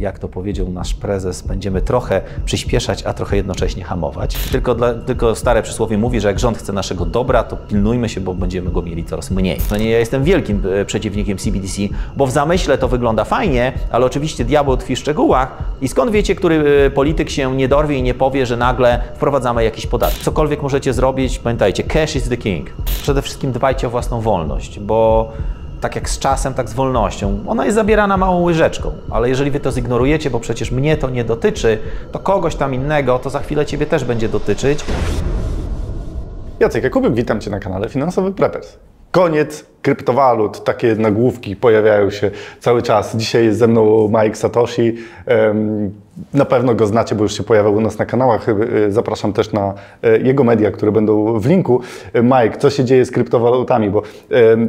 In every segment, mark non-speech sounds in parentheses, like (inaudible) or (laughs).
jak to powiedział nasz prezes, będziemy trochę przyspieszać, a trochę jednocześnie hamować. Tylko, dla, tylko stare przysłowie mówi, że jak rząd chce naszego dobra, to pilnujmy się, bo będziemy go mieli coraz mniej. No nie, ja jestem wielkim e, przeciwnikiem CBDC, bo w zamyśle to wygląda fajnie, ale oczywiście diabeł tkwi w szczegółach. I skąd wiecie, który e, polityk się nie dorwie i nie powie, że nagle wprowadzamy jakiś podatek? Cokolwiek możecie zrobić, pamiętajcie, cash is the king. Przede wszystkim dbajcie o własną wolność, bo tak jak z czasem, tak z wolnością. Ona jest zabierana małą łyżeczką, ale jeżeli wy to zignorujecie, bo przecież mnie to nie dotyczy, to kogoś tam innego, to za chwilę ciebie też będzie dotyczyć. Jacek Jakubik, witam Cię na kanale Finansowy Preppers. Koniec kryptowalut, takie nagłówki pojawiają się cały czas. Dzisiaj jest ze mną Mike Satoshi. Na pewno go znacie, bo już się pojawiał u nas na kanałach. E, zapraszam też na e, jego media, które będą w linku. Mike, co się dzieje z kryptowalutami? Bo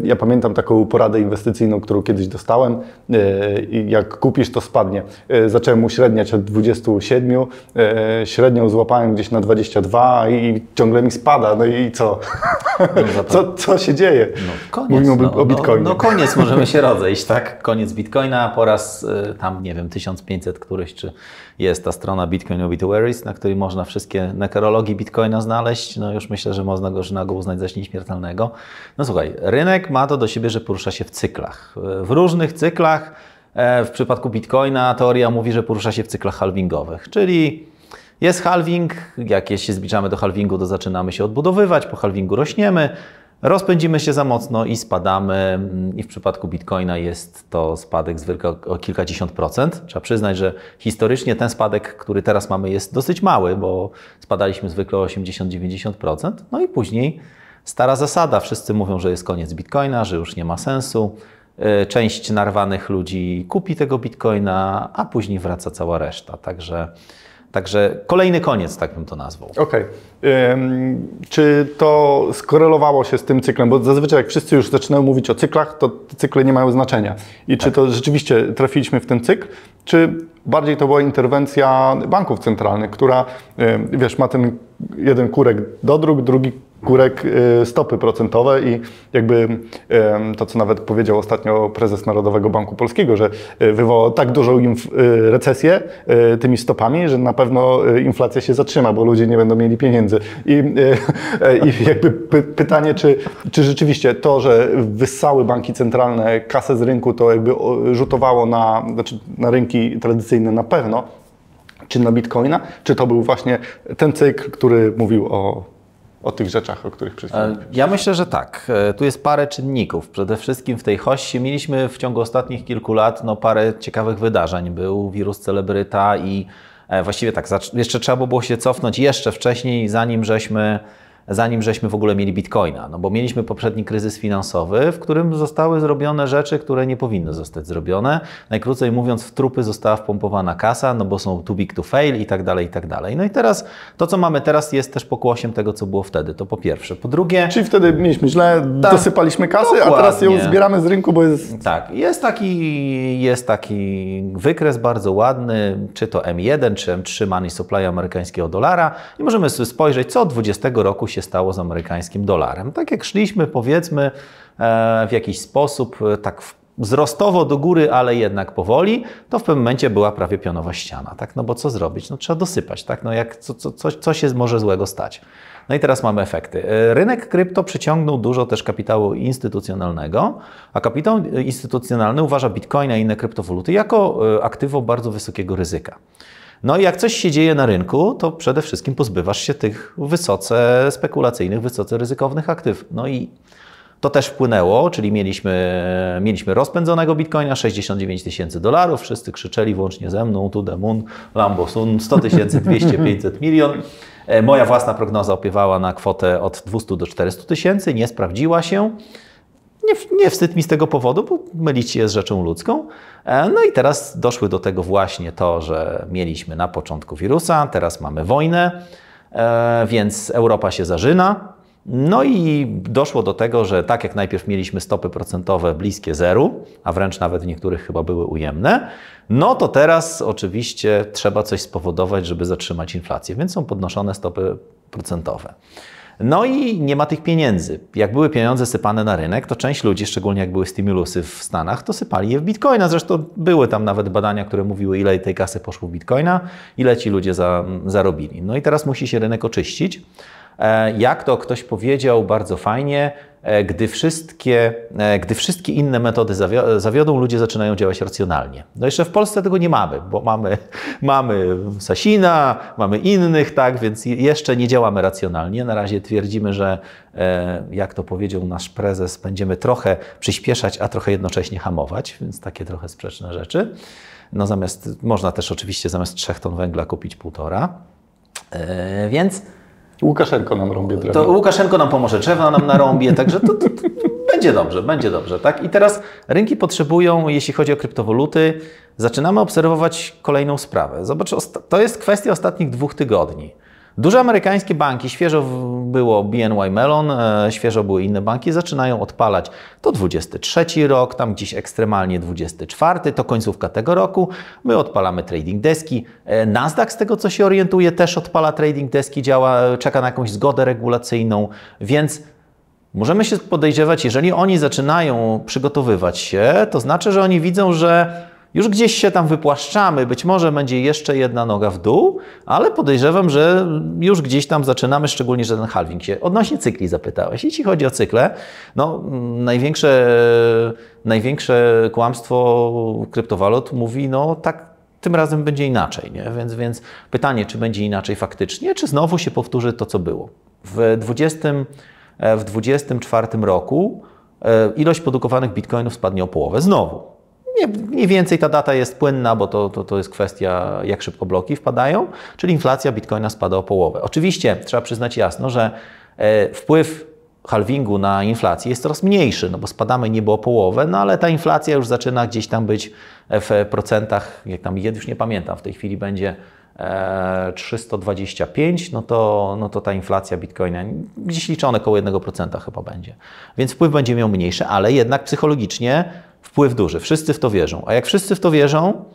ja pamiętam taką poradę inwestycyjną, którą kiedyś dostałem. Jak kupisz, to spadnie. Zacząłem uśredniać od 27, średnią złapałem gdzieś na 22 i ciągle mi spada. No i co? No (laughs) co, co się dzieje? No, koniec. Mówimy no, o Bitcoinie. No, no, koniec, możemy się (laughs) rozejść, tak? Koniec Bitcoina po raz tam, nie wiem, 1500 któryś, czy jest ta strona Bitcoin Obituaries, na której można wszystkie nekrologii Bitcoina znaleźć. No już myślę, że można go, że go uznać za nieśmiertelnego. No słuchaj, rynek ma to do siebie, że porusza się w cyklach. W różnych cyklach. E, w przypadku Bitcoina teoria mówi, że porusza się w cyklach halvingowych, czyli jest halving, jak się zbliżamy do halvingu, to zaczynamy się odbudowywać, po halvingu rośniemy, rozpędzimy się za mocno i spadamy. I w przypadku Bitcoina jest to spadek zwykle o kilkadziesiąt procent. Trzeba przyznać, że historycznie ten spadek, który teraz mamy, jest dosyć mały, bo spadaliśmy zwykle o 80-90%. No i później stara zasada. Wszyscy mówią, że jest koniec Bitcoina, że już nie ma sensu. E, część narwanych ludzi kupi tego Bitcoina, a później wraca cała reszta. Także Także kolejny koniec, tak bym to nazwał. Okej. Okay. Czy to skorelowało się z tym cyklem? Bo zazwyczaj jak wszyscy już zaczynają mówić o cyklach, to cykle nie mają znaczenia. I tak. czy to rzeczywiście trafiliśmy w ten cykl, czy bardziej to była interwencja banków centralnych, która, wiesz, ma ten jeden kurek do dróg, drugi górek y, stopy procentowe i jakby to, co nawet powiedział ostatnio prezes Narodowego Banku Polskiego, że y, wywołało tak dużą y, recesję tymi stopami, że na pewno inflacja się zatrzyma, bo ludzie nie będą mieli pieniędzy. I, (laughs) i jakby pytanie, czy, czy rzeczywiście to, że wyssały banki centralne kasę z rynku, to jakby rzutowało na, znaczy na rynki tradycyjne na pewno, czy na bitcoina, czy to był właśnie ten cykl, który mówił o o tych rzeczach, o których przed e, Ja myślę, że tak. E, tu jest parę czynników. Przede wszystkim w tej hości mieliśmy w ciągu ostatnich kilku lat no, parę ciekawych wydarzeń. Był wirus celebryta i e, właściwie tak, jeszcze trzeba było się cofnąć jeszcze wcześniej, zanim żeśmy zanim żeśmy w ogóle mieli bitcoina. No bo mieliśmy poprzedni kryzys finansowy, w którym zostały zrobione rzeczy, które nie powinny zostać zrobione. Najkrócej mówiąc, w trupy została wpompowana kasa, no bo są too big to fail i tak dalej, i tak dalej. No i teraz to, co mamy teraz, jest też pokłosiem tego, co było wtedy. To po pierwsze. Po drugie. Czyli wtedy mieliśmy źle, tak, dosypaliśmy kasy, dokładnie. a teraz ją zbieramy z rynku, bo jest. Tak, jest taki, jest taki wykres bardzo ładny, czy to M1, czy M3 Money Supply amerykańskiego dolara, i możemy sobie spojrzeć, co od 20 roku się stało z amerykańskim dolarem. Tak jak szliśmy, powiedzmy, e, w jakiś sposób e, tak wzrostowo do góry, ale jednak powoli, to w pewnym momencie była prawie pionowa ściana. Tak? No bo co zrobić? No trzeba dosypać. Tak? No jak, co, co, co, co się może złego stać? No i teraz mamy efekty. E, rynek krypto przyciągnął dużo też kapitału instytucjonalnego, a kapitał instytucjonalny uważa bitcoina i inne kryptowaluty jako aktywo bardzo wysokiego ryzyka. No i jak coś się dzieje na rynku, to przede wszystkim pozbywasz się tych wysoce spekulacyjnych, wysoce ryzykownych aktyw. No i to też wpłynęło, czyli mieliśmy, mieliśmy rozpędzonego bitcoina 69 tysięcy dolarów, wszyscy krzyczeli włącznie ze mną, to the moon, Lambo Sun, 100 tysięcy, 200, 500 (laughs) milion. E, moja własna prognoza opiewała na kwotę od 200 do 400 tysięcy, nie sprawdziła się. Nie, nie wstyd mi z tego powodu, bo mylić jest rzeczą ludzką. E, no i teraz doszły do tego właśnie to, że mieliśmy na początku wirusa, teraz mamy wojnę, e, więc Europa się zażyna. No i doszło do tego, że tak jak najpierw mieliśmy stopy procentowe bliskie zeru, a wręcz nawet w niektórych chyba były ujemne, no to teraz oczywiście trzeba coś spowodować, żeby zatrzymać inflację, więc są podnoszone stopy procentowe. No i nie ma tych pieniędzy. Jak były pieniądze sypane na rynek, to część ludzi, szczególnie jak były stymulusy w Stanach, to sypali je w bitcoina. Zresztą były tam nawet badania, które mówiły, ile tej kasy poszło w bitcoina, ile ci ludzie za, zarobili. No i teraz musi się rynek oczyścić. E, jak to ktoś powiedział bardzo fajnie, e, gdy wszystkie, e, gdy wszystkie inne metody zawiodą, ludzie zaczynają działać racjonalnie. No jeszcze w Polsce tego nie mamy, bo mamy, (laughs) mamy Sasina, mamy innych, tak, więc jeszcze nie działamy racjonalnie. Na razie twierdzimy, że jak to powiedział nasz prezes, będziemy trochę przyspieszać, a trochę jednocześnie hamować, więc takie trochę sprzeczne rzeczy. No zamiast, można też oczywiście zamiast trzech ton węgla kupić półtora. Więc Łukaszenko nam rąbie drewno. To Łukaszenko nam pomoże, drzewa nam narąbie, (laughs) także to, to, to, będzie dobrze, będzie dobrze. Tak? I teraz rynki potrzebują, jeśli chodzi o kryptowaluty, zaczynamy obserwować kolejną sprawę. Zobacz, to jest kwestia ostatnich dwóch tygodni. Duże amerykańskie banki, świeżo było BNY Mellon, e, świeżo były inne banki, zaczynają odpalać. To 23 rok, tam gdzieś ekstremalnie 24, to końcówka tego roku. My odpalamy trading deski. E, Nasdaq, z tego co się orientuje, też odpala trading deski, działa, czeka na jakąś zgodę regulacyjną, więc możemy się podejrzewać, jeżeli oni zaczynają przygotowywać się, to znaczy, że oni widzą, że już gdzieś się tam wypłaszczamy, być może będzie jeszcze jedna noga w dół, ale podejrzewam, że już gdzieś tam zaczynamy, szczególnie, że ten halving się. Odnośnie cykli zapytałeś. Jeśli chodzi o cykle, no największe, największe kłamstwo kryptowalut mówi, no tak tym razem będzie inaczej. Nie? Więc, więc pytanie, czy będzie inaczej faktycznie, czy znowu się powtórzy to, co było. W 20, w 24 roku e, ilość produkowanych bitcoinów spadnie o połowę. Znowu. Mniej więcej ta data jest płynna, bo to, to, to jest kwestia, jak szybko bloki wpadają, czyli inflacja bitcoina spada o połowę. Oczywiście trzeba przyznać jasno, że e, wpływ halvingu na inflację jest coraz mniejszy, no bo spadamy niebo o połowę, no ale ta inflacja już zaczyna gdzieś tam być w procentach, jak tam już nie pamiętam, w tej chwili będzie 325, e, no to, no to ta inflacja bitcoina gdzieś liczone około 1% chyba będzie. Więc wpływ będzie miał mniejszy, ale jednak psychologicznie wpływ duży. Wszyscy w to wierzą. A jak wszyscy w to wierzą,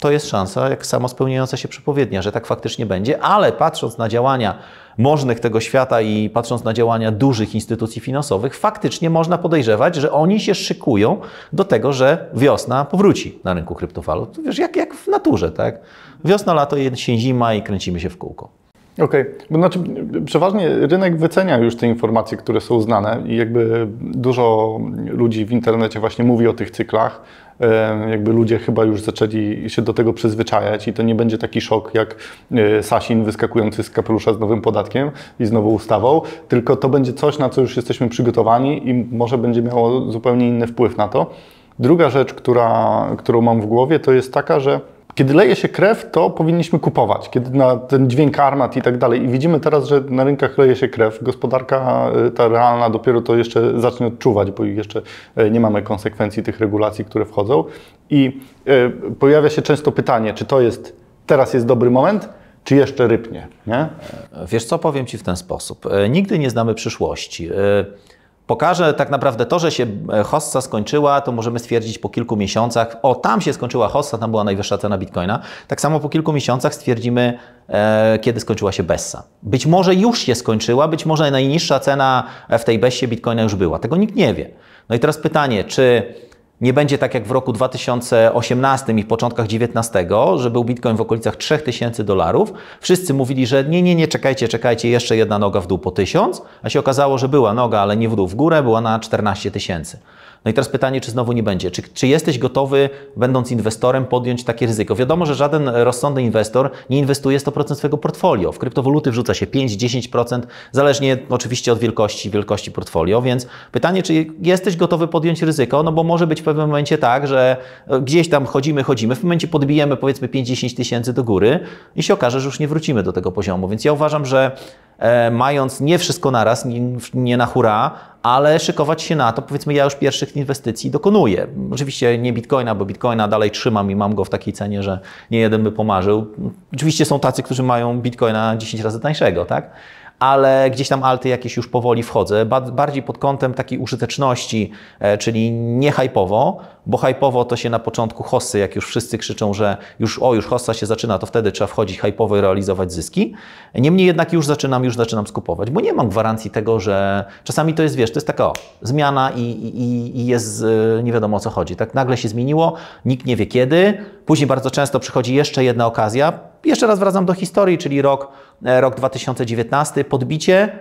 to jest szansa, jak samo spełniająca się przepowiednia, że tak faktycznie będzie, ale patrząc na działania możnych tego świata i patrząc na działania dużych instytucji finansowych, faktycznie można podejrzewać, że oni się szykują do tego, że wiosna powróci na rynku kryptowalut. Wiesz, jak, jak w naturze, tak? Wiosna, lato, jesień, zima i kręcimy się w kółko. Okej, okay. bo znaczy przeważnie rynek wycenia już te informacje, które są znane i jakby dużo ludzi w internecie właśnie mówi o tych cyklach. Jakby ludzie chyba już zaczęli się do tego przyzwyczajać i to nie będzie taki szok jak e, Sasin wyskakujący z kapelusza z nowym podatkiem i z nową ustawą, tylko to będzie coś, na co już jesteśmy przygotowani i może będzie miało zupełnie inny wpływ na to. Druga rzecz, która, którą mam w głowie, to jest taka, że kiedy leje się krew, to powinniśmy kupować. Kiedy na ten dźwięk armat i tak dalej. I widzimy teraz, że na rynkach leje się krew. Gospodarka y, ta realna dopiero to jeszcze zacznie odczuwać, bo jeszcze y, nie mamy konsekwencji tych regulacji, które wchodzą. I y, pojawia się często pytanie, czy to jest teraz jest dobry moment, czy jeszcze rypnie. Nie? Wiesz co, powiem Ci w ten sposób. Nigdy nie znamy przyszłości pokaże tak naprawdę to, że się e, hossa skończyła, to możemy stwierdzić po kilku miesiącach, o tam się skończyła hossa, tam była najwyższa cena bitcoina. Tak samo po kilku miesiącach stwierdzimy, e, kiedy skończyła się Bessa. Być może już się skończyła, być może najniższa cena w tej Bessie bitcoina już była. Tego nikt nie wie. No i teraz pytanie, czy nie będzie tak jak w roku 2018 i w początkach 2019, że był Bitcoin w okolicach 3000 dolarów. Wszyscy mówili, że nie, nie, nie, czekajcie, czekajcie, jeszcze jedna noga w dół po 1000, a się okazało, że była noga, ale nie w dół, w górę, była na 14 tysięcy. No i teraz pytanie, czy znowu nie będzie? Czy, czy jesteś gotowy, będąc inwestorem, podjąć takie ryzyko? Wiadomo, że żaden rozsądny inwestor nie inwestuje 100% swojego portfolio. W kryptowaluty wrzuca się 5-10%, zależnie oczywiście od wielkości, wielkości portfolio, więc pytanie, czy jesteś gotowy podjąć ryzyko? No bo może być w pewnym momencie tak, że e, gdzieś tam chodzimy, chodzimy, w momencie podbijemy powiedzmy 5-10 tysięcy do góry i się okaże, że już nie wrócimy do tego poziomu. Więc ja uważam, że mając nie wszystko naraz, nie, nie na hura, ale szykować się na to, powiedzmy, ja już pierwszych inwestycji dokonuję. Oczywiście nie bitcoina, bo bitcoina dalej trzymam i mam go w takiej cenie, że nie jeden by pomarzył. Oczywiście są tacy, którzy mają bitcoina 10 razy tańszego, tak? ale gdzieś tam alty jakieś już powoli wchodzę, bardziej pod kątem takiej użyteczności, e, czyli nie hypowo, bo hypowo to się na początku hossy, jak już wszyscy krzyczą, że już o, już hossa się zaczyna, to wtedy trzeba wchodzić hypowo i realizować zyski. Niemniej jednak już zaczynam, już zaczynam skupować, bo nie mam gwarancji tego, że czasami to jest, wiesz, to jest taka o, zmiana i, i, i jest e, nie wiadomo o co chodzi. Tak nagle się zmieniło, nikt nie wie kiedy, później bardzo często przychodzi jeszcze jedna okazja, jeszcze raz wracam do historii, czyli rok, e, rok 2019, podbicie,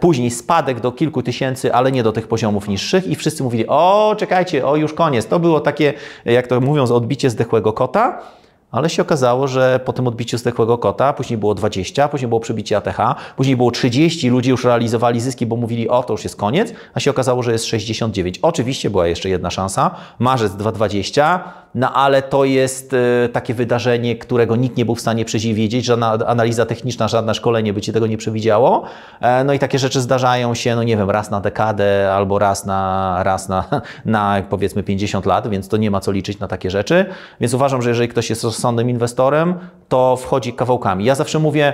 później spadek do kilku tysięcy, ale nie do tych poziomów niższych i wszyscy mówili, o czekajcie, o już koniec. To było takie, jak to mówią, odbicie zdechłego kota. Ale się okazało, że po tym odbiciu zdechłego kota, później było 20, później było przebicie ATH, później było 30, ludzie już realizowali zyski, bo mówili, o to już jest koniec, a się okazało, że jest 69. Oczywiście była jeszcze jedna szansa, marzec 220, no ale to jest e, takie wydarzenie, którego nikt nie był w stanie przewidzieć, żadna analiza techniczna, żadne szkolenie by Ci tego nie przewidziało. E, no i takie rzeczy zdarzają się, no nie wiem, raz na dekadę albo raz na, raz na, (laughs) na powiedzmy 50 lat, więc to nie ma co liczyć na takie rzeczy. Więc uważam, że jeżeli ktoś jest rozsądnym inwestorem, to wchodzi kawałkami. Ja zawsze mówię,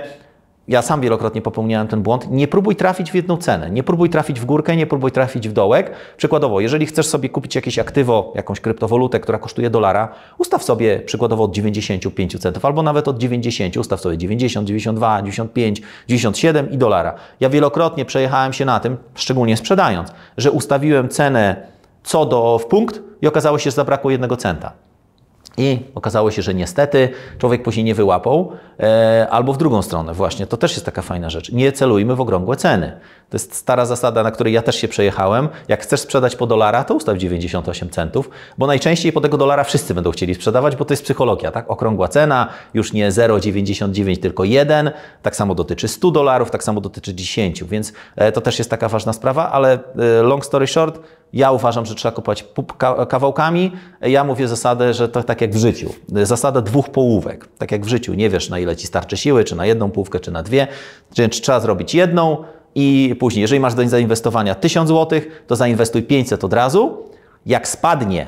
ja sam wielokrotnie popełniałem ten błąd. Nie próbuj trafić w jedną cenę. Nie próbuj trafić w górkę, nie próbuj trafić w dołek. Przykładowo, jeżeli chcesz sobie kupić jakieś aktywo, jakąś kryptowalutę, która kosztuje dolara, ustaw sobie przykładowo od 95 centów albo nawet od 90, ustaw sobie 90, 92, 95, 97 i dolara. Ja wielokrotnie przejechałem się na tym, szczególnie sprzedając, że ustawiłem cenę co do w punkt i okazało się, że zabrakło jednego centa. I okazało się, że niestety człowiek później nie wyłapał, e, albo w drugą stronę właśnie. To też jest taka fajna rzecz. Nie celujmy w okrągłe ceny. To jest stara zasada, na której ja też się przejechałem. Jak chcesz sprzedać po dolara, to ustaw 98 centów, bo najczęściej po tego dolara wszyscy będą chcieli sprzedawać, bo to jest psychologia, tak? Okrągła cena, już nie 0,99, tylko 1. Tak samo dotyczy 100 dolarów, tak samo dotyczy 10, więc e, to też jest taka ważna sprawa, ale e, long story short, ja uważam, że trzeba kupować kawałkami. Ja mówię zasadę, że to tak jak w życiu. Zasada dwóch połówek. Tak jak w życiu. Nie wiesz, na ile ci starczy siły, czy na jedną połówkę, czy na dwie. Więc trzeba zrobić jedną i później, jeżeli masz do zainwestowania 1000 zł, to zainwestuj 500 od razu. Jak spadnie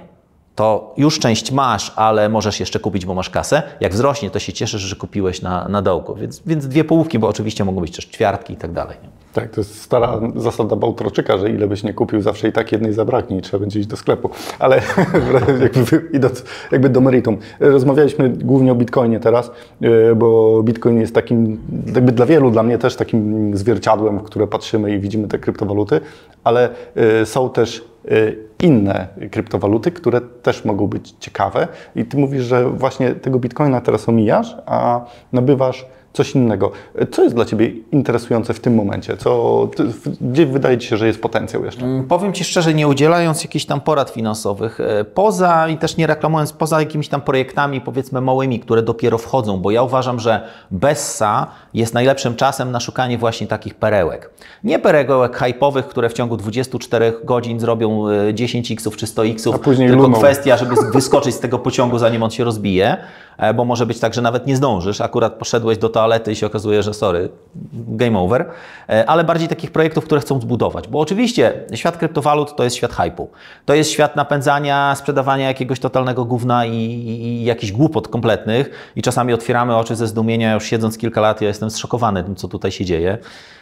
to już część masz, ale możesz jeszcze kupić, bo masz kasę. Jak wzrośnie, to się cieszysz, że kupiłeś na, na dołku. Więc, więc dwie połówki, bo oczywiście mogą być też ćwiartki i tak dalej. Tak, to jest stara zasada Bałtroczyka, że ile byś nie kupił, zawsze i tak jednej zabraknie i trzeba będzie iść do sklepu. Ale (laughs) jakby idąc jakby do meritum. Rozmawialiśmy głównie o Bitcoinie teraz, e, bo Bitcoin jest takim, jakby dla wielu, dla mnie też takim zwierciadłem, w które patrzymy i widzimy te kryptowaluty, ale e, są też inne kryptowaluty, które też mogą być ciekawe. I ty mówisz, że właśnie tego Bitcoina teraz omijasz, a nabywasz coś innego. Co jest dla Ciebie interesujące w tym momencie? Co, gdzie wydaje Ci się, że jest potencjał jeszcze? Mm, powiem Ci szczerze, nie udzielając jakichś tam porad finansowych, e, poza i też nie reklamując, poza jakimiś tam projektami powiedzmy małymi, które dopiero wchodzą, bo ja uważam, że Bessa jest najlepszym czasem na szukanie właśnie takich perełek. Nie perełek hype'owych, które w ciągu 24 godzin zrobią 10 e, xów czy 100 xów, tylko luną. kwestia, żeby (laughs) wyskoczyć z tego pociągu zanim on się rozbije. E, bo może być tak, że nawet nie zdążysz, akurat poszedłeś do toalety i się okazuje, że sorry, game over, e, ale bardziej takich projektów, które chcą zbudować, bo oczywiście świat kryptowalut to jest świat hypu, to jest świat napędzania, sprzedawania jakiegoś totalnego gówna i, i, i jakichś głupot kompletnych. I czasami otwieramy oczy ze zdumienia, już siedząc kilka lat, ja jestem zszokowany tym, co tutaj się dzieje.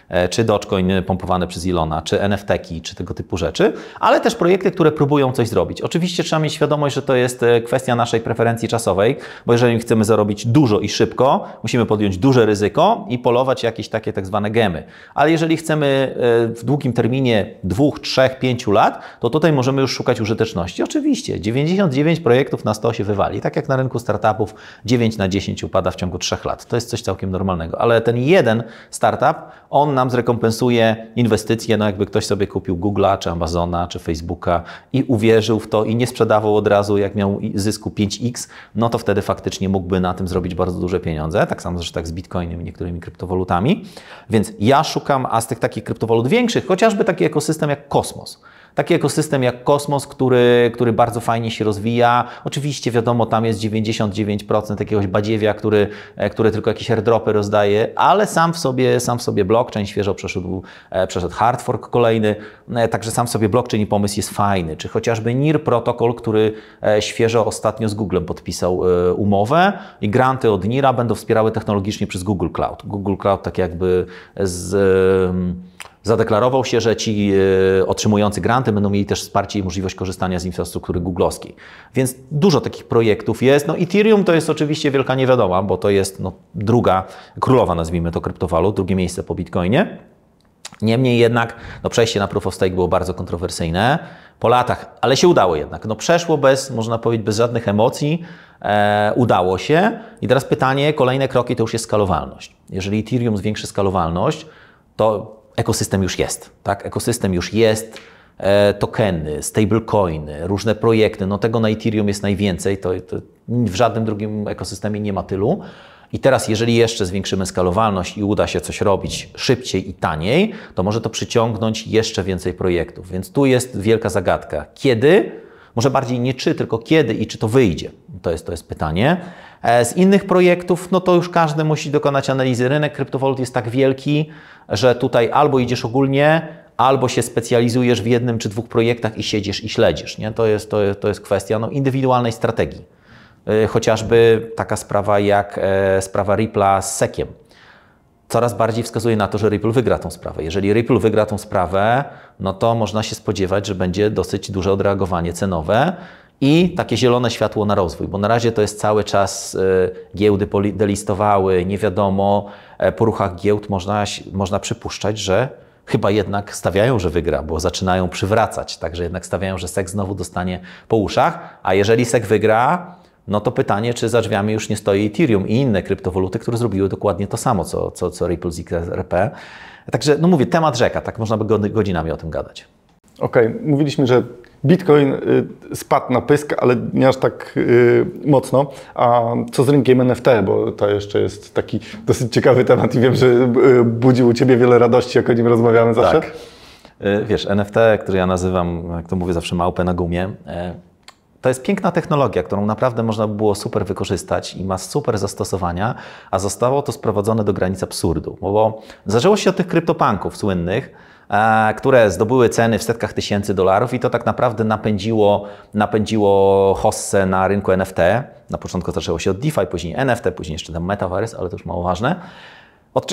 E, czy Dogecoin pompowany przez Ilona, czy NFT-ki, czy tego typu rzeczy, ale też projekty, które próbują coś zrobić. Oczywiście trzeba mieć świadomość, że to jest e, kwestia naszej preferencji czasowej, bo jeżeli chcemy zarobić dużo i szybko, musimy podjąć duże ryzyko i polować jakieś takie tak zwane gemy. Ale jeżeli chcemy e, w długim terminie dwóch, trzech, pięciu lat, to tutaj możemy już szukać użyteczności. Oczywiście 99 projektów na 100 się wywali, tak jak na rynku startupów 9 na 10 upada w ciągu 3 lat. To jest coś całkiem normalnego, ale ten jeden startup, on nam zrekompensuje inwestycje, no jakby ktoś sobie kupił Google'a, czy Amazona, czy Facebooka i uwierzył w to i nie sprzedawał od razu, jak miał zysku 5x, no to wtedy faktycznie mógłby na tym zrobić bardzo duże pieniądze, tak samo zresztą tak z Bitcoinem i niektórymi kryptowalutami. Więc ja szukam, a z tych takich kryptowalut większych, chociażby taki ekosystem jak Kosmos. Taki ekosystem jak Kosmos, który, który bardzo fajnie się rozwija. Oczywiście wiadomo, tam jest 99% jakiegoś badziewia, który, e, który tylko jakieś airdropy rozdaje, ale sam w sobie, sam w sobie blockchain świeżo przeszedł, e, przeszedł hard fork kolejny, e, także sam w sobie blockchain i pomysł jest fajny. Czy chociażby NIR protokol, który świeżo ostatnio z Googlem podpisał umowę i granty od NIRa będą wspierały technologicznie przez Google Cloud. Google Cloud tak jakby z zadeklarował się, że ci e, otrzymujący granty będą mieli też wsparcie i możliwość korzystania z infrastruktury googlowskiej. Więc dużo takich projektów jest. No Ethereum to jest oczywiście wielka niewiadoma, bo to jest no, druga, królowa nazwijmy to kryptowalut, drugie miejsce po Bitcoinie. Niemniej jednak no, przejście na Proof of Stake było bardzo kontrowersyjne po latach, ale się udało jednak. No, przeszło bez, można powiedzieć, bez żadnych emocji, e, udało się. I teraz pytanie, kolejne kroki to już jest skalowalność. Jeżeli Ethereum zwiększy skalowalność, to ekosystem już jest. Tak? Ekosystem już jest, e, tokeny, stablecoiny, różne projekty. No tego na Ethereum jest najwięcej, to, to w żadnym drugim ekosystemie nie ma tylu. I teraz, jeżeli jeszcze zwiększymy skalowalność i uda się coś robić szybciej i taniej, to może to przyciągnąć jeszcze więcej projektów. Więc tu jest wielka zagadka. Kiedy? Może bardziej nie czy, tylko kiedy i czy to wyjdzie. To jest, to jest pytanie. E, z innych projektów, no to już każdy musi dokonać analizy. Rynek kryptowalut jest tak wielki, że tutaj albo idziesz ogólnie, albo się specjalizujesz w jednym czy dwóch projektach i siedzisz i śledzisz. Nie? To, jest, to, jest, to jest kwestia no, indywidualnej strategii. E, chociażby taka sprawa jak e, sprawa Ripple'a z Sekiem. Coraz bardziej wskazuje na to, że Ripple wygra tą sprawę. Jeżeli Ripple wygra tą sprawę, no to można się spodziewać, że będzie dosyć duże odreagowanie cenowe i takie zielone światło na rozwój, bo na razie to jest cały czas e, giełdy delistowały, nie wiadomo, e, po ruchach giełd można, można przypuszczać, że chyba jednak stawiają, że wygra, bo zaczynają przywracać, także jednak stawiają, że SEC znowu dostanie po uszach, a jeżeli SEC wygra, no to pytanie, czy za drzwiami już nie stoi Ethereum i inne kryptowaluty, które zrobiły dokładnie to samo, co, co, co Ripple z XRP. Także, no mówię, temat rzeka, tak można by godzinami o tym gadać. Okej, okay. mówiliśmy, że Bitcoin y, spadł na pysk, ale nie aż tak y, mocno. A co z rynkiem NFT? Bo to jeszcze jest taki dosyć ciekawy temat i wiem, że y, budzi u Ciebie wiele radości, jak o nim rozmawiamy zawsze. Tak. Wiesz, NFT, który ja nazywam, jak to mówię zawsze, małpę na gumie, to jest piękna technologia, którą naprawdę można by było super wykorzystać i ma super zastosowania, a zostało to sprowadzone do granic absurdu. Bo zaczęło się od tych kryptopanków słynnych, E, które zdobyły ceny w setkach tysięcy dolarów i to tak naprawdę napędziło, napędziło hossę na rynku NFT. Na początku zaczęło się od DeFi, później NFT, później jeszcze tam Metaverse, ale to już mało ważne.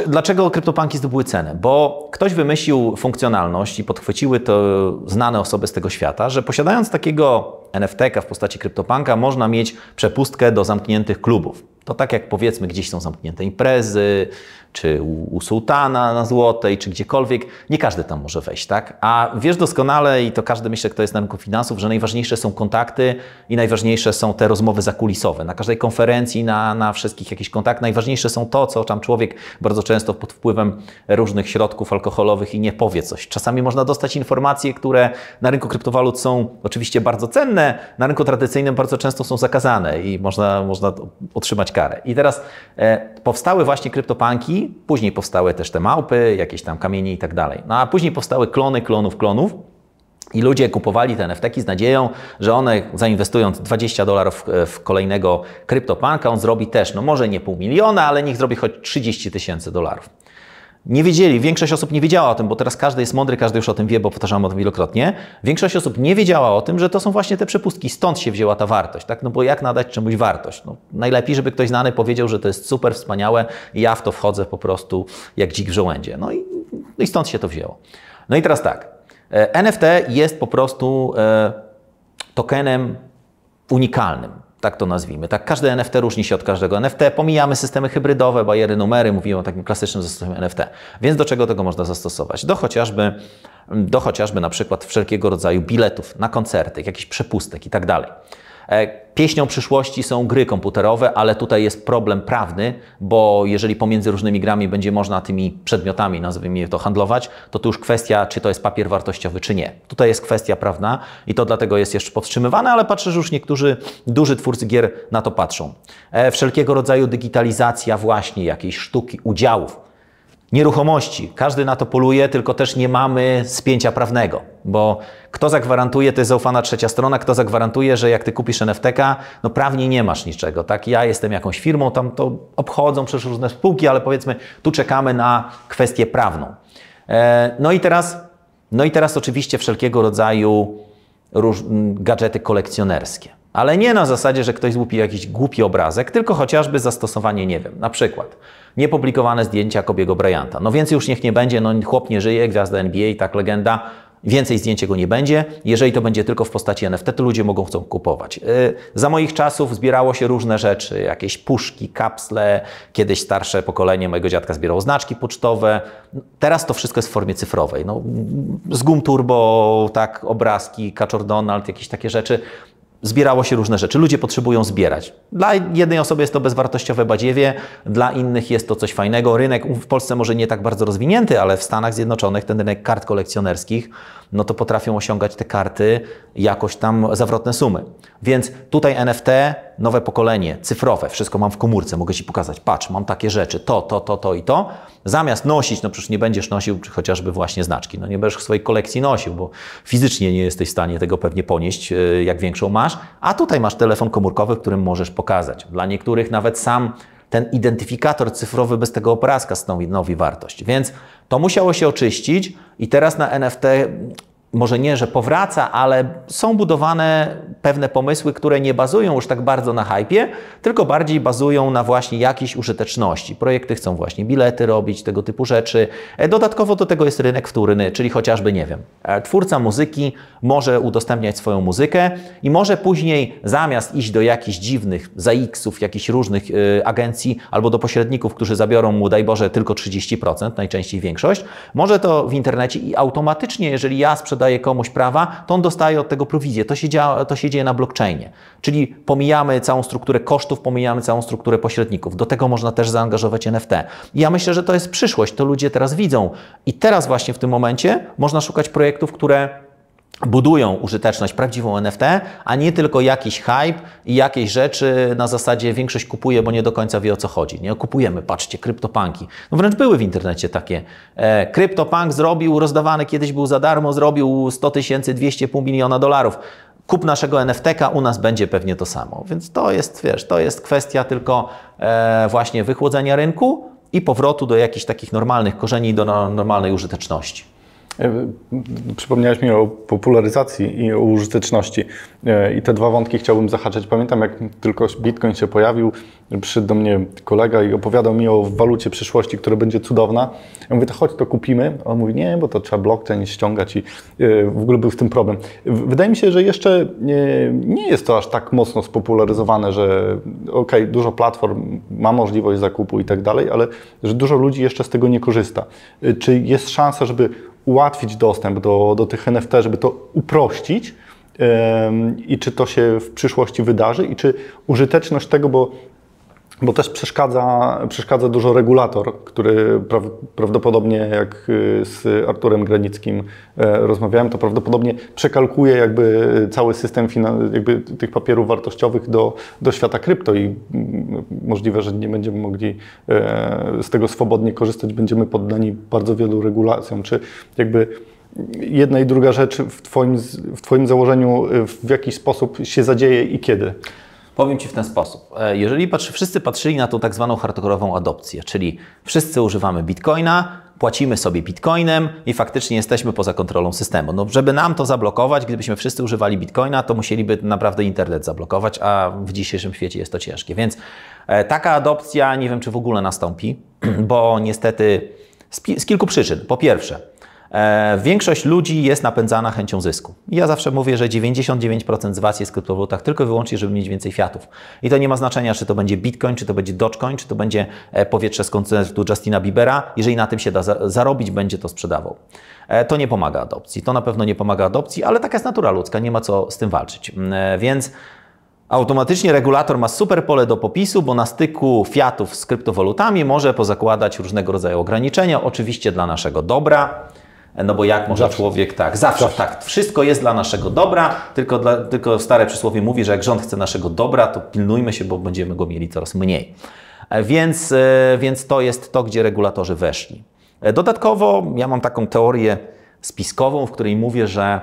Dlaczego kryptopanki zdobyły cenę? Bo ktoś wymyślił funkcjonalność i podchwyciły to znane osoby z tego świata, że posiadając takiego NFT w postaci kryptopanka można mieć przepustkę do zamkniętych klubów. To tak jak powiedzmy gdzieś są zamknięte imprezy, czy u, u sułtana na Złotej, czy gdziekolwiek, nie każdy tam może wejść, tak? A wiesz doskonale, i to każdy myślę, kto jest na rynku finansów, że najważniejsze są kontakty i najważniejsze są te rozmowy zakulisowe. Na każdej konferencji, na, na wszystkich jakichś kontaktach, najważniejsze są to, co tam człowiek bardzo często pod wpływem różnych środków alkoholowych i nie powie coś. Czasami można dostać informacje, które na rynku kryptowalut są oczywiście bardzo cenne, na rynku tradycyjnym bardzo często są zakazane i można, można otrzymać karę. I teraz e, powstały właśnie kryptopanki, później powstały też te małpy, jakieś tam kamienie i tak dalej. No a później powstały klony klonów klonów. I ludzie kupowali te NFT z nadzieją, że one zainwestując 20 dolarów w kolejnego kryptopanka, on zrobi też, no może nie pół miliona, ale niech zrobi choć 30 tysięcy dolarów nie wiedzieli, większość osób nie wiedziała o tym, bo teraz każdy jest mądry, każdy już o tym wie, bo powtarzam o tym wielokrotnie. Większość osób nie wiedziała o tym, że to są właśnie te przepustki, stąd się wzięła ta wartość, tak? No bo jak nadać czemuś wartość? No, najlepiej, żeby ktoś znany powiedział, że to jest super, wspaniałe i ja w to wchodzę po prostu jak dzik w żołędzie. No i, no i stąd się to wzięło. No i teraz tak, e, NFT jest po prostu e, tokenem unikalnym tak to nazwijmy. Tak, każdy NFT różni się od każdego NFT. Pomijamy systemy hybrydowe, bariery, numery, mówimy o takim klasycznym zastosowaniu NFT. Więc do czego tego można zastosować? Do chociażby, do chociażby na przykład wszelkiego rodzaju biletów na koncerty, jakichś przepustek i tak dalej. E, pieśnią przyszłości są gry komputerowe, ale tutaj jest problem prawny, bo jeżeli pomiędzy różnymi grami będzie można tymi przedmiotami, nazwijmy to, handlować, to tu już kwestia, czy to jest papier wartościowy, czy nie. Tutaj jest kwestia prawna i to dlatego jest jeszcze powstrzymywane, ale patrzę, że już niektórzy duży twórcy gier na to patrzą. E, wszelkiego rodzaju digitalizacja właśnie jakiejś sztuki, udziałów Nieruchomości. Każdy na to poluje, tylko też nie mamy spięcia prawnego, bo kto zagwarantuje, to jest zaufana trzecia strona, kto zagwarantuje, że jak ty kupisz NFTK, no prawnie nie masz niczego, tak? Ja jestem jakąś firmą, tam to obchodzą przecież różne spółki, ale powiedzmy, tu czekamy na kwestię prawną. E, no i teraz, no i teraz oczywiście wszelkiego rodzaju gadżety kolekcjonerskie. Ale nie na zasadzie, że ktoś złupi jakiś głupi obrazek, tylko chociażby zastosowanie, nie wiem, na przykład niepublikowane zdjęcia Kobiego Bryanta. No więcej już niech nie będzie, no chłop nie żyje, gwiazda NBA, tak legenda, Więcej zdjęć jego nie będzie. Jeżeli to będzie tylko w postaci NFT, to ludzie mogą chcą kupować. Yy, za moich czasów zbierało się różne rzeczy, jakieś puszki, kapsle. Kiedyś starsze pokolenie mojego dziadka zbierało znaczki pocztowe. Teraz to wszystko jest w formie cyfrowej. No, z Gum Turbo, tak, obrazki, Kaczor Donald, jakieś takie rzeczy zbierało się różne rzeczy. Ludzie potrzebują zbierać. Dla jednej osoby jest to bezwartościowe badziewie, dla innych jest to coś fajnego. Rynek w Polsce może nie tak bardzo rozwinięty, ale w Stanach Zjednoczonych ten rynek kart kolekcjonerskich, no to potrafią osiągać te karty jakoś tam zawrotne sumy. Więc tutaj NFT, nowe pokolenie, cyfrowe, wszystko mam w komórce, mogę Ci pokazać, patrz, mam takie rzeczy, to, to, to, to i to. Zamiast nosić, no przecież nie będziesz nosił chociażby właśnie znaczki, no nie będziesz w swojej kolekcji nosił, bo fizycznie nie jesteś w stanie tego pewnie ponieść, e, jak większą masz, a tutaj masz telefon komórkowy, którym możesz pokazać. Dla niektórych nawet sam ten identyfikator cyfrowy bez tego obrazka stanowi wartość. Więc to musiało się oczyścić i teraz na NFT może nie, że powraca, ale są budowane pewne pomysły, które nie bazują już tak bardzo na hypie, tylko bardziej bazują na właśnie jakiejś użyteczności. Projekty chcą właśnie bilety robić, tego typu rzeczy. E, dodatkowo do tego jest rynek wtórny, czyli chociażby, nie wiem, e, twórca muzyki może udostępniać swoją muzykę i może później zamiast iść do jakichś dziwnych ZAX-ów, jakichś różnych y, agencji albo do pośredników, którzy zabiorą mu, daj Boże, tylko 30%, najczęściej większość, może to w internecie i automatycznie, jeżeli ja sprzedaję daje komuś prawa, to on dostaje od tego prowizję. To się, dzieje, to się dzieje na blockchainie. Czyli pomijamy całą strukturę kosztów, pomijamy całą strukturę pośredników. Do tego można też zaangażować NFT. I ja myślę, że to jest przyszłość, to ludzie teraz widzą. I teraz właśnie w tym momencie można szukać projektów, które budują użyteczność, prawdziwą NFT, a nie tylko jakiś hype i jakieś rzeczy na zasadzie większość kupuje, bo nie do końca wie o co chodzi. Nie kupujemy, patrzcie, kryptopanki. No wręcz były w internecie takie. E, kryptopank zrobił, rozdawany kiedyś był za darmo, zrobił 100 tysięcy, 200, pół miliona dolarów. Kup naszego NFT-ka, u nas będzie pewnie to samo. Więc to jest, wiesz, to jest kwestia tylko e, właśnie wychłodzenia rynku i powrotu do jakichś takich normalnych korzeni do normalnej użyteczności. E, przypomniałeś mi o popularyzacji i o użyteczności. E, I te dwa wątki chciałbym zahaczyć. Pamiętam, jak tylko Bitcoin się pojawił, przyszedł do mnie kolega i opowiadał mi o walucie przyszłości, która będzie cudowna. Ja mówię, to chodź, to kupimy. A on mówi, nie, bo to trzeba blockchain ściągać i e, w ogóle był w tym problem. Wydaje mi się, że jeszcze nie jest to aż tak mocno spopularyzowane, że ok, dużo platform ma możliwość zakupu i tak dalej, ale że dużo ludzi jeszcze z tego nie korzysta. Czy jest szansa, żeby ułatwić dostęp do, do tych NFT, żeby to uprościć i czy to się w przyszłości wydarzy i czy użyteczność tego, bo bo też przeszkadza, przeszkadza dużo regulator, który pra, prawdopodobnie, jak y, z Arturem Granickim e, rozmawiałem, to prawdopodobnie przekalkuje jakby cały system jakby tych papierów wartościowych do, do świata krypto i mm, możliwe, że nie będziemy mogli e, z tego swobodnie korzystać, będziemy poddani bardzo wielu regulacjom. Czy jakby jedna i druga rzecz w Twoim, w twoim założeniu y, w jakiś sposób się zadzieje i kiedy? Powiem Ci w ten sposób. E, jeżeli patrzy, wszyscy patrzyli na tą tak zwaną hardkorową adopcję, czyli wszyscy używamy bitcoina, płacimy sobie bitcoinem i faktycznie jesteśmy poza kontrolą systemu. No, żeby nam to zablokować, gdybyśmy wszyscy używali bitcoina, to musieliby naprawdę internet zablokować, a w dzisiejszym świecie jest to ciężkie. Więc e, taka adopcja nie wiem, czy w ogóle nastąpi, (clears throat) bo niestety z, z kilku przyczyn. Po pierwsze, większość ludzi jest napędzana chęcią zysku. Ja zawsze mówię, że 99% z Was jest w kryptowalutach tylko i wyłącznie, żeby mieć więcej fiatów. I to nie ma znaczenia, czy to będzie Bitcoin, czy to będzie Dogecoin, czy to będzie e, powietrze z koncertu Justina Biebera. Jeżeli na tym się da zarobić, będzie to sprzedawał. E, to nie pomaga adopcji. To na pewno nie pomaga adopcji, ale taka jest natura ludzka, nie ma co z tym walczyć. Więc Automatycznie regulator ma super pole do popisu, bo na styku fiatów z kryptowalutami może pozakładać różnego rodzaju ograniczenia, oczywiście dla naszego dobra. No bo jak może zawsze. człowiek, tak, zawsze, zawsze, tak, wszystko jest dla naszego dobra, tylko, dla, tylko stare przysłowie mówi, że jak rząd chce naszego dobra, to pilnujmy się, bo będziemy go mieli coraz mniej. E, więc, e, więc to jest to, gdzie regulatorzy weszli. E, dodatkowo ja mam taką teorię spiskową, w której mówię, że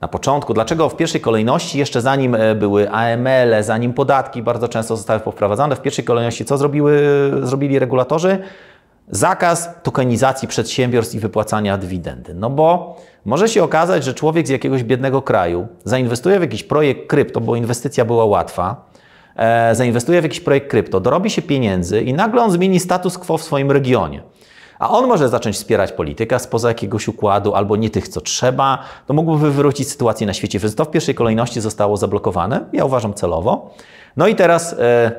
na początku, dlaczego w pierwszej kolejności, jeszcze zanim były AML, zanim podatki bardzo często zostały powprowadzane, w pierwszej kolejności co zrobiły, zrobili regulatorzy? Zakaz tokenizacji przedsiębiorstw i wypłacania dywidendy. No bo może się okazać, że człowiek z jakiegoś biednego kraju zainwestuje w jakiś projekt krypto, bo inwestycja była łatwa, e, zainwestuje w jakiś projekt krypto, dorobi się pieniędzy i nagle on zmieni status quo w swoim regionie. A on może zacząć wspierać politykę spoza jakiegoś układu albo nie tych, co trzeba, to mógłby wywrócić sytuację na świecie. Więc to w pierwszej kolejności zostało zablokowane, ja uważam celowo. No i teraz e,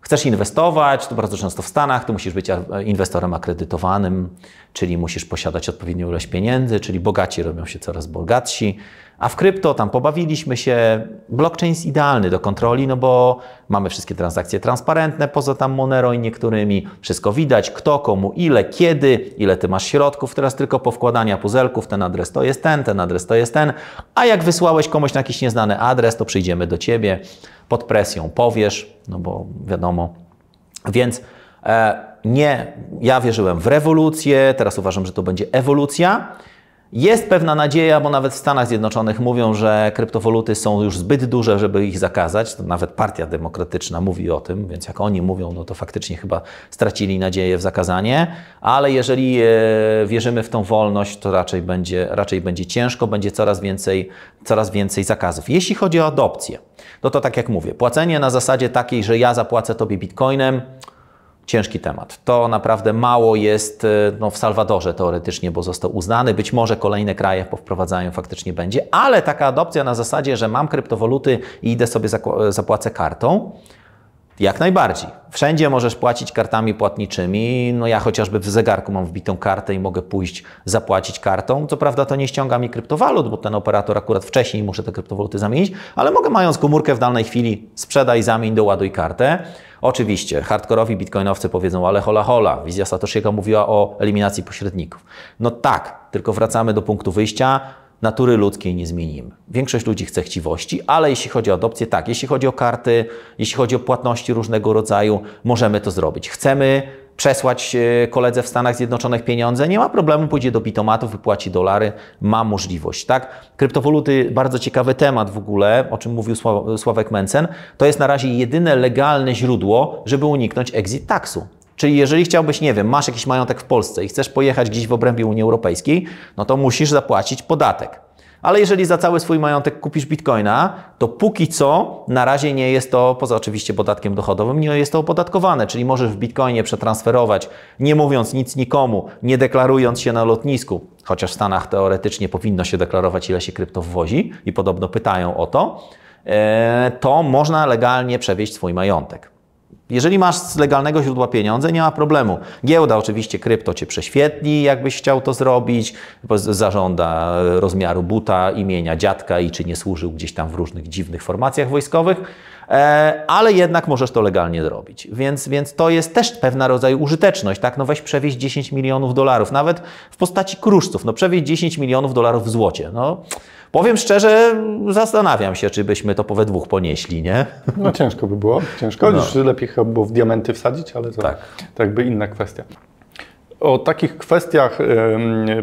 chcesz inwestować, to bardzo często w Stanach, to musisz być inwestorem akredytowanym, czyli musisz posiadać odpowiednią ilość pieniędzy, czyli bogaci robią się coraz bogatsi. A w krypto tam pobawiliśmy się. Blockchain jest idealny do kontroli, no bo mamy wszystkie transakcje transparentne, poza tam Monero i niektórymi. Wszystko widać, kto, komu, ile, kiedy, ile ty masz środków. Teraz tylko po wkładania puzelków ten adres to jest ten, ten adres to jest ten. A jak wysłałeś komuś na jakiś nieznany adres, to przyjdziemy do ciebie pod presją, powiesz, no bo wiadomo. Więc e, nie, ja wierzyłem w rewolucję, teraz uważam, że to będzie ewolucja. Jest pewna nadzieja, bo nawet w Stanach Zjednoczonych mówią, że kryptowaluty są już zbyt duże, żeby ich zakazać. To nawet Partia Demokratyczna mówi o tym, więc jak oni mówią, no to faktycznie chyba stracili nadzieję w zakazanie. Ale jeżeli e, wierzymy w tą wolność, to raczej będzie, raczej będzie ciężko, będzie coraz więcej, coraz więcej zakazów. Jeśli chodzi o adopcję, no to tak jak mówię, płacenie na zasadzie takiej, że ja zapłacę Tobie bitcoinem, ciężki temat. To naprawdę mało jest e, no, w Salwadorze teoretycznie, bo został uznany. Być może kolejne kraje powprowadzają, faktycznie będzie, ale taka adopcja na zasadzie, że mam kryptowaluty i idę sobie zapłacę kartą, jak najbardziej. Wszędzie możesz płacić kartami płatniczymi. No ja chociażby w zegarku mam wbitą kartę i mogę pójść zapłacić kartą. Co prawda to nie ściąga mi kryptowalut, bo ten operator akurat wcześniej muszę te kryptowaluty zamienić, ale mogę mając komórkę w danej chwili sprzedaj, zamień, doładuj kartę. Oczywiście, hardkorowi bitcoinowcy powiedzą, ale hola hola, wizja Satoshiego mówiła o eliminacji pośredników. No tak, tylko wracamy do punktu wyjścia, natury ludzkiej nie zmienimy. Większość ludzi chce chciwości, ale jeśli chodzi o adopcję, tak, jeśli chodzi o karty, jeśli chodzi o płatności różnego rodzaju, możemy to zrobić. Chcemy przesłać e, koledze w Stanach Zjednoczonych pieniądze, nie ma problemu, pójdzie do bitomatu, wypłaci dolary, ma możliwość, tak? Kryptowaluty, bardzo ciekawy temat w ogóle, o czym mówił Sławek Mencen, to jest na razie jedyne legalne źródło, żeby uniknąć exit taxu. Czyli jeżeli chciałbyś, nie wiem, masz jakiś majątek w Polsce i chcesz pojechać gdzieś w obrębie Unii Europejskiej, no to musisz zapłacić podatek. Ale jeżeli za cały swój majątek kupisz bitcoina, to póki co na razie nie jest to, poza oczywiście podatkiem dochodowym, nie jest to opodatkowane. Czyli możesz w bitcoinie przetransferować, nie mówiąc nic nikomu, nie deklarując się na lotnisku, chociaż w Stanach teoretycznie powinno się deklarować, ile się krypto wwozi i podobno pytają o to, e, to można legalnie przewieźć swój majątek. Jeżeli masz z legalnego źródła pieniądze, nie ma problemu. Giełda oczywiście krypto Cię prześwietli, jakbyś chciał to zrobić, zażąda rozmiaru buta, imienia dziadka i czy nie służył gdzieś tam w różnych dziwnych formacjach wojskowych, ale jednak możesz to legalnie zrobić. Więc, więc to jest też pewna rodzaju użyteczność, tak? No weź przewieźć 10 milionów dolarów, nawet w postaci kruszców, no przewieźć 10 milionów dolarów w złocie, no Powiem szczerze, zastanawiam się, czy byśmy to we dwóch ponieśli, nie? No ciężko by było, ciężko. No. Już lepiej chyba było w diamenty wsadzić, ale to, tak. to jakby inna kwestia. O takich kwestiach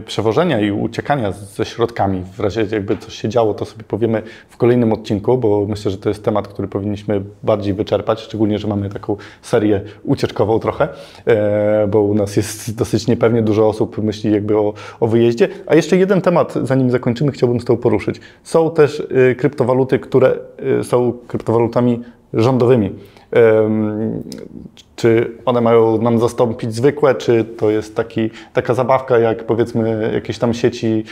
przewożenia i uciekania ze środkami, w razie jakby coś się działo, to sobie powiemy w kolejnym odcinku, bo myślę, że to jest temat, który powinniśmy bardziej wyczerpać, szczególnie, że mamy taką serię ucieczkową trochę, e, bo u nas jest dosyć niepewnie, dużo osób myśli jakby o, o wyjeździe. A jeszcze jeden temat, zanim zakończymy, chciałbym z tą poruszyć. Są też y, kryptowaluty, które y, są kryptowalutami rządowymi. Czy one mają nam zastąpić zwykłe, czy to jest taki, taka zabawka, jak powiedzmy jakieś tam sieci,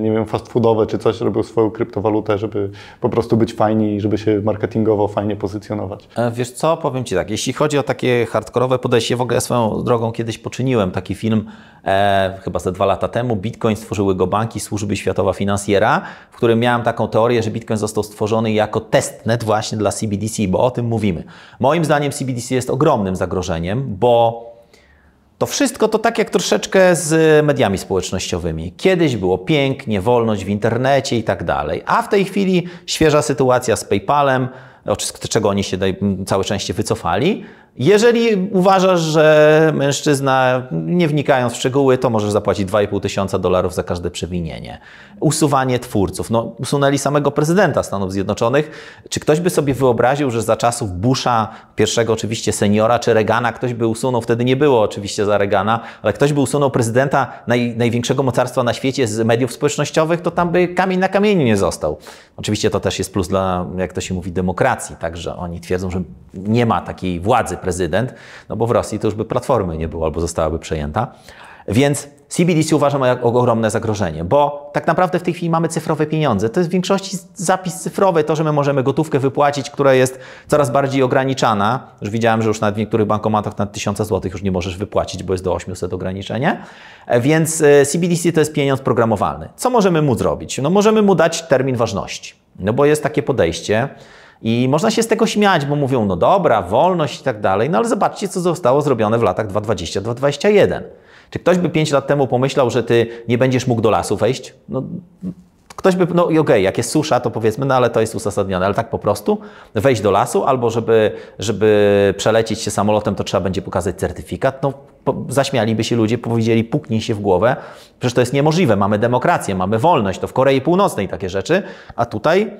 nie wiem, fast foodowe, czy coś robią swoją kryptowalutę, żeby po prostu być fajni i żeby się marketingowo fajnie pozycjonować? E, wiesz co, powiem Ci tak, jeśli chodzi o takie hardkorowe podejście, w ogóle swoją drogą kiedyś poczyniłem taki film, e, chyba ze dwa lata temu, Bitcoin stworzyły go banki, służby światowa finansjera, w którym miałem taką teorię, że Bitcoin został stworzony jako testnet właśnie dla CBDC, bo o tym mówimy. Moim zdaniem CBDC jest ogromnym zagrożeniem, bo to wszystko to tak jak troszeczkę z mediami społecznościowymi. Kiedyś było pięknie, wolność w internecie i tak dalej, a w tej chwili świeża sytuacja z PayPalem, z czego oni się całe szczęście wycofali, Jeżeli uważasz, że mężczyzna, nie wnikając w szczegóły, to możesz zapłacić 2,5 tysiąca dolarów za każde przewinienie. Usuwanie twórców. No, usunęli samego prezydenta Stanów Zjednoczonych. Czy ktoś by sobie wyobraził, że za czasów Busha, pierwszego oczywiście seniora, czy Reagana, ktoś by usunął, wtedy nie było oczywiście za Reagana, ale ktoś by usunął prezydenta naj, największego mocarstwa na świecie z mediów społecznościowych, to tam by kamień na kamieniu nie został. Oczywiście to też jest plus dla, jak to się mówi, demokracji, także oni twierdzą, że nie ma takiej władzy prezydent, no bo w Rosji to już by platformy nie było albo zostałaby przejęta. Więc CBDC uważam jak ogromne zagrożenie, bo tak naprawdę w tej chwili mamy cyfrowe pieniądze. To jest w większości zapis cyfrowy, to, że my możemy gotówkę wypłacić, która jest coraz bardziej ograniczana. Już widziałem, że już nawet w niektórych bankomatach na 1000 zł już nie możesz wypłacić, bo jest do 800 ograniczenie. Więc CBDC to jest pieniądz programowalny. Co możemy mu zrobić? No możemy mu dać termin ważności. No bo jest takie podejście, i można się z tego śmiać, bo mówią, no dobra, wolność i tak dalej, no ale zobaczcie, co zostało zrobione w latach 2020-2021. Czy ktoś by 5 lat temu pomyślał, że ty nie będziesz mógł do lasu wejść? No, ktoś by, no i okej, okay, jak jest susza, to powiedzmy, no ale to jest uzasadnione, ale tak po prostu wejść do lasu, albo żeby, żeby przelecieć się samolotem, to trzeba będzie pokazać certyfikat, no po, zaśmialiby się ludzie, powiedzieli, puknij się w głowę, przecież to jest niemożliwe, mamy demokrację, mamy wolność, to w Korei Północnej takie rzeczy, a tutaj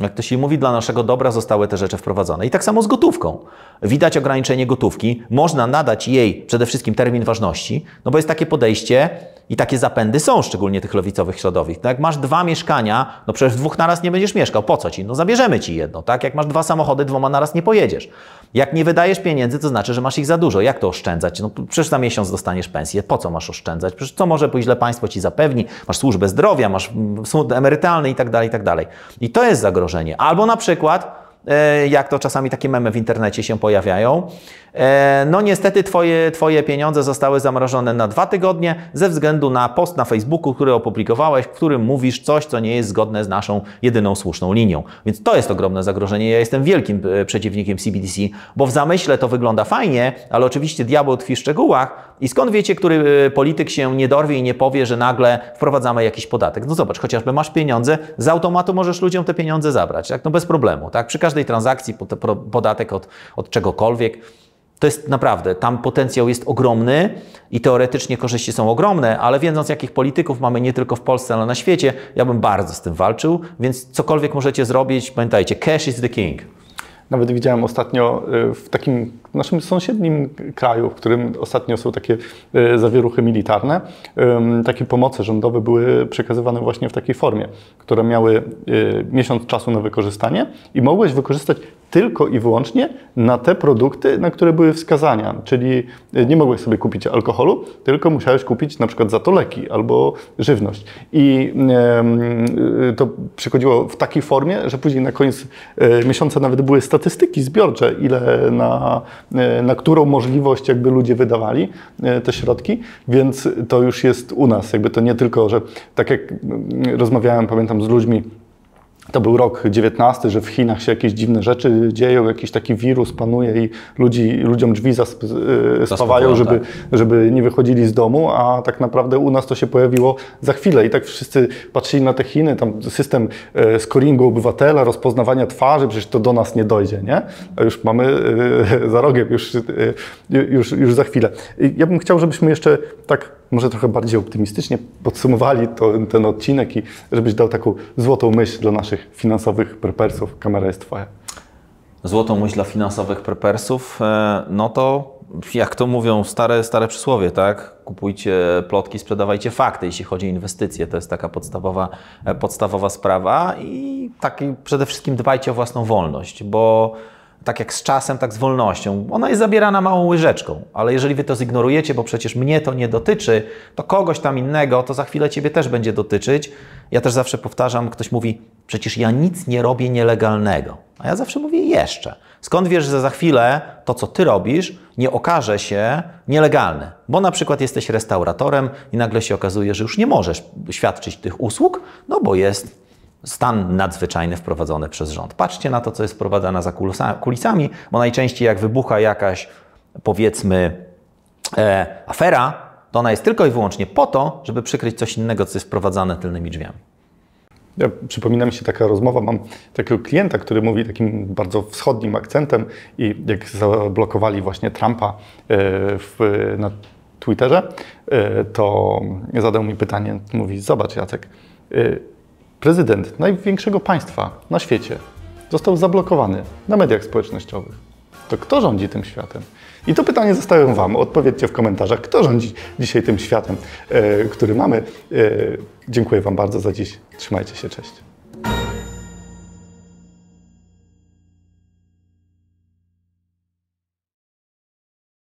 jak to się mówi, dla naszego dobra zostały te rzeczy wprowadzone. I tak samo z gotówką. Widać ograniczenie gotówki, można nadać jej przede wszystkim termin ważności, no bo jest takie podejście i takie zapędy są, szczególnie tych lewicowych środowisk. No jak masz dwa mieszkania, no przecież dwóch naraz nie będziesz mieszkał. Po co ci? No zabierzemy ci jedno, tak? Jak masz dwa samochody, dwoma naraz nie pojedziesz. Jak nie wydajesz pieniędzy, to znaczy, że masz ich za dużo. Jak to oszczędzać? No przecież za miesiąc dostaniesz pensję. Po co masz oszczędzać? Przecież co może pójść źle państwo ci zapewni? Masz służbę zdrowia, masz sąd emerytalny i tak dalej, i tak dalej. I to jest zagrożenie. Albo na przykład e, jak to czasami takie memy w internecie się pojawiają. E, no niestety twoje, twoje pieniądze zostały zamrożone na dwa tygodnie ze względu na post na Facebooku, który opublikowałeś, w którym mówisz coś, co nie jest zgodne z naszą jedyną słuszną linią. Więc to jest ogromne zagrożenie. Ja jestem wielkim e, przeciwnikiem CBDC, bo w zamyśle to wygląda fajnie, ale oczywiście diabeł tkwi w szczegółach. I skąd wiecie, który polityk się nie dorwie i nie powie, że nagle wprowadzamy jakiś podatek? No zobacz, chociażby masz pieniądze, z automatu możesz ludziom te pieniądze zabrać, tak? No bez problemu, tak? Przy każdej transakcji podatek od, od czegokolwiek. To jest naprawdę, tam potencjał jest ogromny i teoretycznie korzyści są ogromne, ale wiedząc, jakich polityków mamy nie tylko w Polsce, ale na świecie, ja bym bardzo z tym walczył, więc cokolwiek możecie zrobić, pamiętajcie, cash is the king. Nawet widziałem ostatnio y, w takim naszym sąsiednim kraju, w którym ostatnio są takie y, zawieruchy militarne, takie pomoce rządowe były przekazywane właśnie w takiej formie, które miały y, miesiąc czasu na wykorzystanie i mogłeś wykorzystać tylko i wyłącznie na te produkty, na które były wskazania. Czyli nie mogłeś sobie kupić alkoholu, tylko musiałeś kupić na przykład za to leki albo żywność. I to przychodziło w takiej formie, że później na koniec e, miesiąca nawet były statystyki zbiorcze, ile na, e, na którą możliwość jakby ludzie wydawali e, te środki, więc to już jest u nas. Jakby to nie tylko, że tak jak rozmawiałem, pamiętam z ludźmi, to był rok 19, że w Chinach się jakieś dziwne rzeczy dzieją, jakiś taki wirus panuje i ludzi, ludziom drzwi zaspawają, żeby, tak. żeby nie wychodzili z domu, a tak naprawdę u nas to się pojawiło za chwilę i tak wszyscy patrzyli na te Chiny, tam system e, scoringu obywatela, rozpoznawania twarzy, przecież to do nas nie dojdzie, nie? A już mamy e, (laughs) za rogiem, już, e, już, już za chwilę. Ja bym chciał, żebyśmy jeszcze tak może trochę bardziej optymistycznie podsumowali to, ten odcinek i żebyś dał taką złotą myśl dla naszych finansowych prepersów. Kamera jest Twoja. Złotą myśl dla finansowych prepersów, e, no to jak to mówią stare, stare przysłowie, tak? Kupujcie plotki, sprzedawajcie fakty, jeśli chodzi o inwestycje. To jest taka podstawowa, e, podstawowa sprawa i taki, przede wszystkim dbajcie o własną wolność, bo tak jak z czasem, tak z wolnością. Ona jest zabierana małą łyżeczką, ale jeżeli wy to zignorujecie, bo przecież mnie to nie dotyczy, to kogoś tam innego, to za chwilę ciebie też będzie dotyczyć. Ja też zawsze powtarzam, ktoś mówi, przecież ja nic nie robię nielegalnego. A ja zawsze mówię jeszcze. Skąd wiesz, że za chwilę to, co ty robisz, nie okaże się nielegalne? Bo na przykład jesteś restauratorem i nagle się okazuje, że już nie możesz świadczyć tych usług, no bo jest stan nadzwyczajny wprowadzony przez rząd. Patrzcie na to, co jest wprowadzane za kulisami, bo najczęściej jak wybucha jakaś, powiedzmy, e, afera, to ona jest tylko i wyłącznie po to, żeby przykryć coś innego, co jest wprowadzane tylnymi drzwiami. Ja, przypomina mi się taka rozmowa, mam takiego klienta, który mówi takim bardzo wschodnim akcentem i jak zablokowali właśnie Trumpa e, w, na Twitterze, e, to zadał mi pytanie, mówi, zobacz Jacek, e, prezydent największego państwa na świecie został zablokowany na mediach społecznościowych. To kto rządzi tym światem? I to pytanie zostawiam Wam. Odpowiedzcie w komentarzach, kto rządzi dzisiaj tym światem, który mamy. Dziękuję Wam bardzo za dziś. Trzymajcie się, cześć.